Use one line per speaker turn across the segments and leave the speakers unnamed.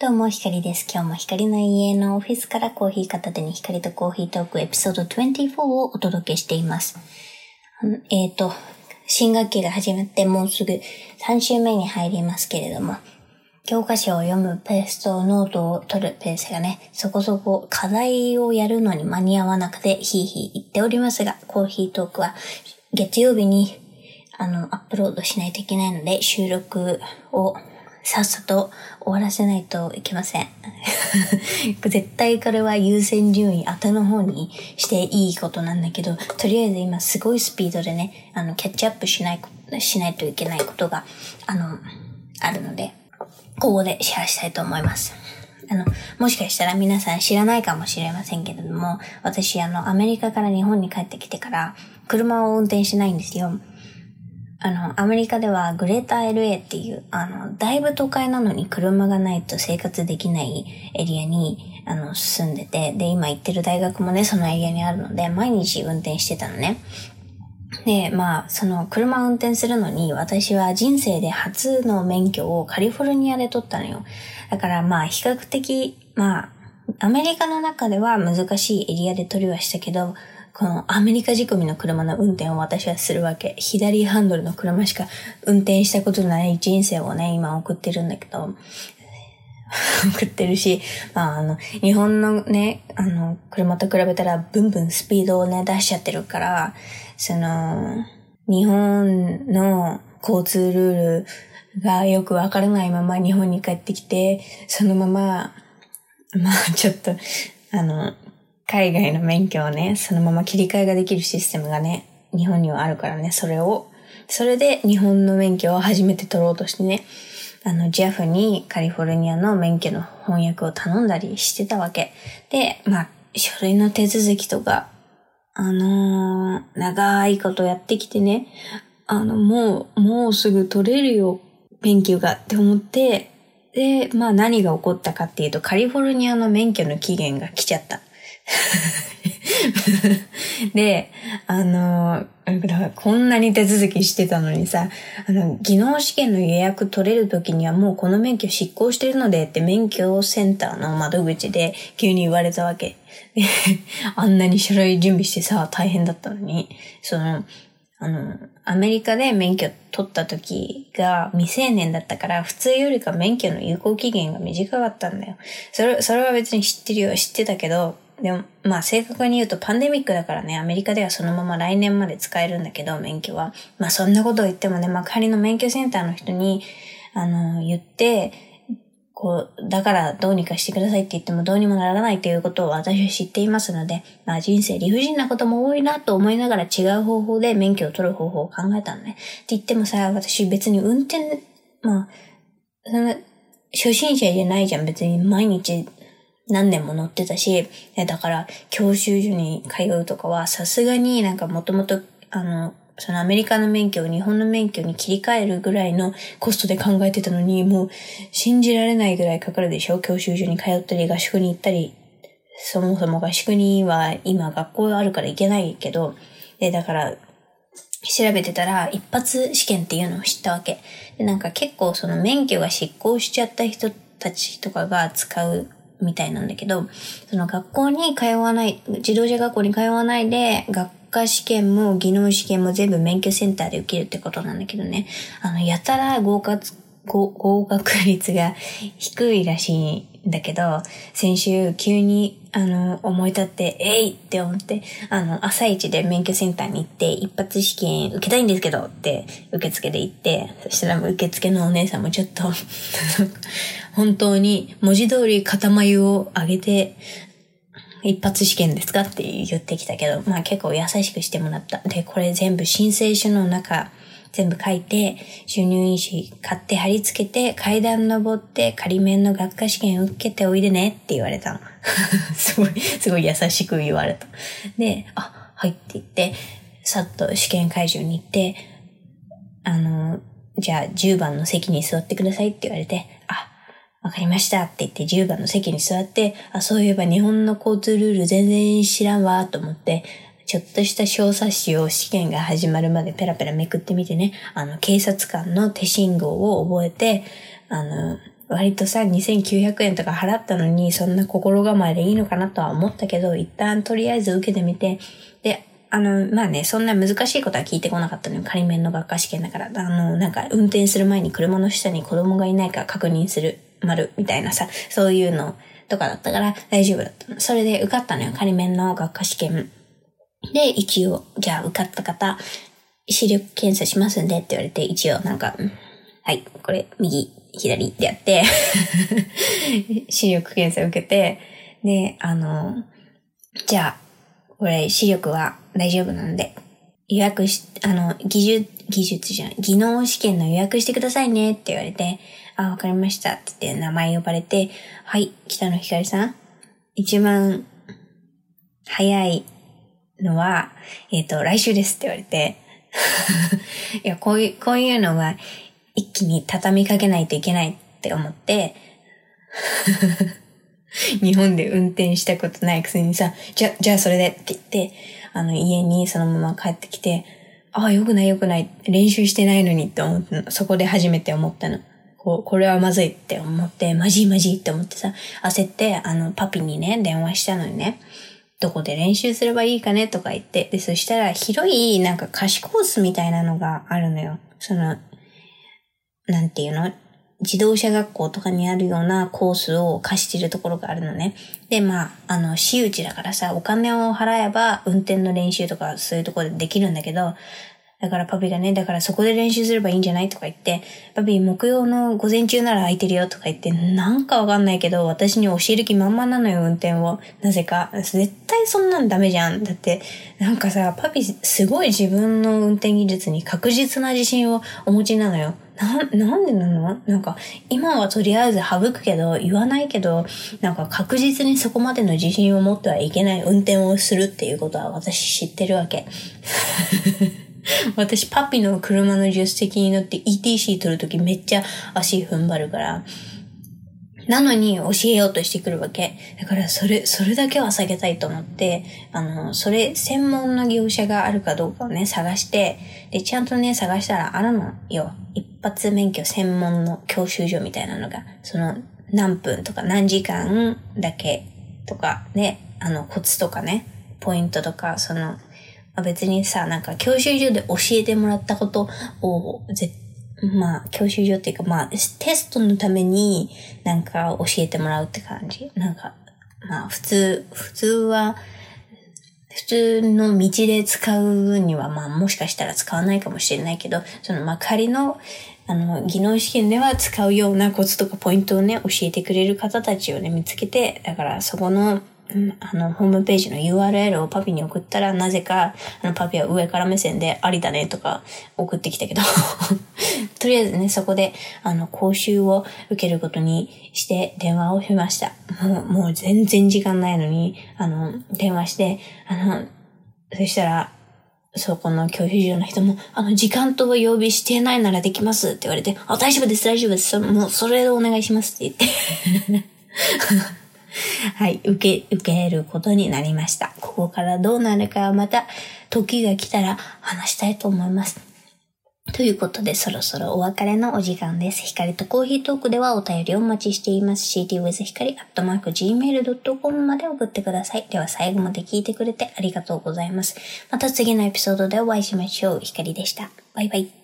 どうも、ひかりです。今日もひかりの家のオフィスからコーヒー片手にひかりとコーヒートークエピソード24をお届けしています。えっ、と、新学期が始まってもうすぐ3週目に入りますけれども、教科書を読むペースとノートを取るペースがね、そこそこ課題をやるのに間に合わなくてヒーヒー言っておりますが、コーヒートークは月曜日にあの、アップロードしないといけないので、収録をさっさと終わらせないといけません。絶対これは優先順位後の方にしていいことなんだけど、とりあえず今すごいスピードでね、あの、キャッチアップしない、しないといけないことが、あの、あるので、ここでシェアしたいと思います。あの、もしかしたら皆さん知らないかもしれませんけれども、私、あの、アメリカから日本に帰ってきてから、車を運転しないんですよ。あの、アメリカではグレーター LA っていう、あの、だいぶ都会なのに車がないと生活できないエリアに、あの、住んでて、で、今行ってる大学もね、そのエリアにあるので、毎日運転してたのね。で、まあ、その車を運転するのに、私は人生で初の免許をカリフォルニアで取ったのよ。だからまあ、比較的、まあ、アメリカの中では難しいエリアで取りはしたけど、このアメリカ仕込みの車の運転を私はするわけ。左ハンドルの車しか運転したことのない人生をね、今送ってるんだけど、送ってるし、まああの、日本のね、あの、車と比べたらブンブンスピードをね、出しちゃってるから、その、日本の交通ルールがよくわからないまま日本に帰ってきて、そのまま、まあちょっと、あの、海外の免許をね、そのまま切り替えができるシステムがね、日本にはあるからね、それを、それで日本の免許を初めて取ろうとしてね、あの、JAF にカリフォルニアの免許の翻訳を頼んだりしてたわけ。で、まあ、書類の手続きとか、あのー長いことやってきてね、あの、もう、もうすぐ取れるよ、免許がって思って、で、まあ何が起こったかっていうと、カリフォルニアの免許の期限が来ちゃった。で、あの、こんなに手続きしてたのにさ、あの、技能試験の予約取れる時にはもうこの免許執行してるのでって免許センターの窓口で急に言われたわけ。あんなに書類準備してさ、大変だったのに、その、あの、アメリカで免許取った時が未成年だったから、普通よりか免許の有効期限が短かったんだよ。それ、それは別に知ってるよ、知ってたけど、でも、まあ正確に言うとパンデミックだからね、アメリカではそのまま来年まで使えるんだけど、免許は。まあそんなことを言ってもね、幕張の免許センターの人に、あの、言って、こう、だからどうにかしてくださいって言ってもどうにもならないということを私は知っていますので、まあ人生理不尽なことも多いなと思いながら違う方法で免許を取る方法を考えたのね。って言ってもさ、私別に運転、まあ、その、初心者じゃないじゃん。別に毎日何年も乗ってたし、だから教習所に通うとかはさすがになんかもともと、あの、そのアメリカの免許を日本の免許に切り替えるぐらいのコストで考えてたのに、もう信じられないぐらいかかるでしょ？教習所に通ったり合宿に行ったり。そもそも合宿には今学校あるから行けないけど、で、だから調べてたら一発試験っていうのを知ったわけ。で、なんか結構その免許が執行しちゃった人たちとかが使うみたいなんだけど、その学校に通わない、自動車学校に通わないで、学科試験も技能試験も全部免許センターで受けるってことなんだけどね。あの、やたら合格、合格率が低いらしいだけど、先週急に、あの、思い立って、えいって思って、あの、朝一で免許センターに行って、一発試験受けたいんですけどって、受付で行って、そしたら受付のお姉さんもちょっと、本当に文字通り肩眉を上げて、一発試験ですか？って言ってきたけど、まあ結構優しくしてもらった。で、これ全部申請書の中、全部書いて、収入印紙買って貼り付けて、階段登って仮面の学科試験受けておいでねって言われたの。すごい、すごい優しく言われた。で、あ、はいって言って、さっと試験会場に行って、あの、じゃあ10番の席に座ってくださいって言われて、あ、わかりましたって言って10番の席に座って、あ、そういえば日本の交通ルール全然知らんわと思って、ちょっとした小冊子を試験が始まるまでペラペラめくってみてね、あの、警察官の手信号を覚えて、あの、割とさ、2900円とか払ったのに、そんな心構えでいいのかなとは思ったけど、一旦とりあえず受けてみて、で、あの、まあね、そんな難しいことは聞いてこなかったのよ。仮面の学科試験だから。あの、なんか、運転する前に車の下に子供がいないか確認する、丸、みたいなさ、そういうのとかだったから大丈夫だったの。それで受かったのよ。仮面の学科試験。で、一応、じゃあ受かった方、視力検査しますんでって言われて、一応なんか、はい、これ、右、左ってやって 視力検査受けて、で、あの、じゃあ、これ視力は大丈夫なんで、予約し、あの、技術、技術じゃん、技能試験の予約してくださいねって言われて、あ、わかりましたって言って名前呼ばれて、はい、北野ひかりさん。一番早いのは、えっ、ー、と、来週ですって言われて、いや、こういう、こういうのは一気に畳みかけないといけないって思って、日本で運転したことないくせにさ、じゃ、じゃあそれでって言って、あの家にそのまま帰ってきて、ああ、よくないよくない。練習してないのにって思ったの。そこで初めて思ったの。こう、これはまずいって思って、まじいまじいって思ってさ、焦って、あの、パピにね、電話したのにね。どこで練習すればいいかねとか言って、で、そしたら広いなんか貸しコースみたいなのがあるのよ。その、なんていうの？自動車学校とかにあるようなコースを貸してるところがあるのね。で、まあ、あの、私有地だからさ、お金を払えば運転の練習とかそういうところでできるんだけど、だからパピがね、だからそこで練習すればいいんじゃないとか言って、パピ木曜の午前中なら空いてるよとか言って、なんかわかんないけど、私に教える気満々なのよ、運転を。なぜか。絶対そんなんダメじゃん。だって、なんかさ、パピすごい自分の運転技術に確実な自信をお持ちなのよ。な、なんでなの？なんか、今はとりあえず省くけど、言わないけど、なんか確実にそこまでの自信を持ってはいけない運転をするっていうことは私知ってるわけ。私、パピの車の助手席に乗って ETC 取るときめっちゃ足踏ん張るから。なのに教えようとしてくるわけ。だからそれ、それだけは避けたいと思って、あの、それ、専門の業者があるかどうかをね、探して、で、ちゃんとね、探したらあるのよ。一発免許専門の教習所みたいなのが、その、何分とか何時間だけとかね、あの、コツとかね、ポイントとか、その、まあ、別にさ、なんか教習所で教えてもらったことを、まあ、教習所っていうか、まあ、テストのためになんか教えてもらうって感じ。なんか、まあ、普通、普通は、普通の道で使うには、まあ、もしかしたら使わないかもしれないけど、その、まあ、仮の、あの、技能試験では使うようなコツとかポイントをね、教えてくれる方たちをね、見つけて、だからそこのあの、ホームページの URL をパピに送ったら、なぜか、あの、パピは上から目線でありだねとか送ってきたけど とりあえずね、そこで、あの、講習を受けることにして電話をしました。もう、もう全然時間ないのに、あの、電話して、あの、そしたら、そこの教習所の人も、あの、時間と曜日してないならできますって言われて、あ、大丈夫です、大丈夫です。もう、それでお願いしますって言って はい、受け、受けることになりました。ここからどうなるかはまた時が来たら話したいと思います。ということで、そろそろお別れのお時間です。光とコーヒートークではお便りをお待ちしています。ctwithhikari.gmail.com まで送ってください。では最後まで聞いてくれてありがとうございます。また次のエピソードでお会いしましょう。光でした。バイバイ。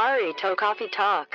Sorry, Toe Coffee Talk.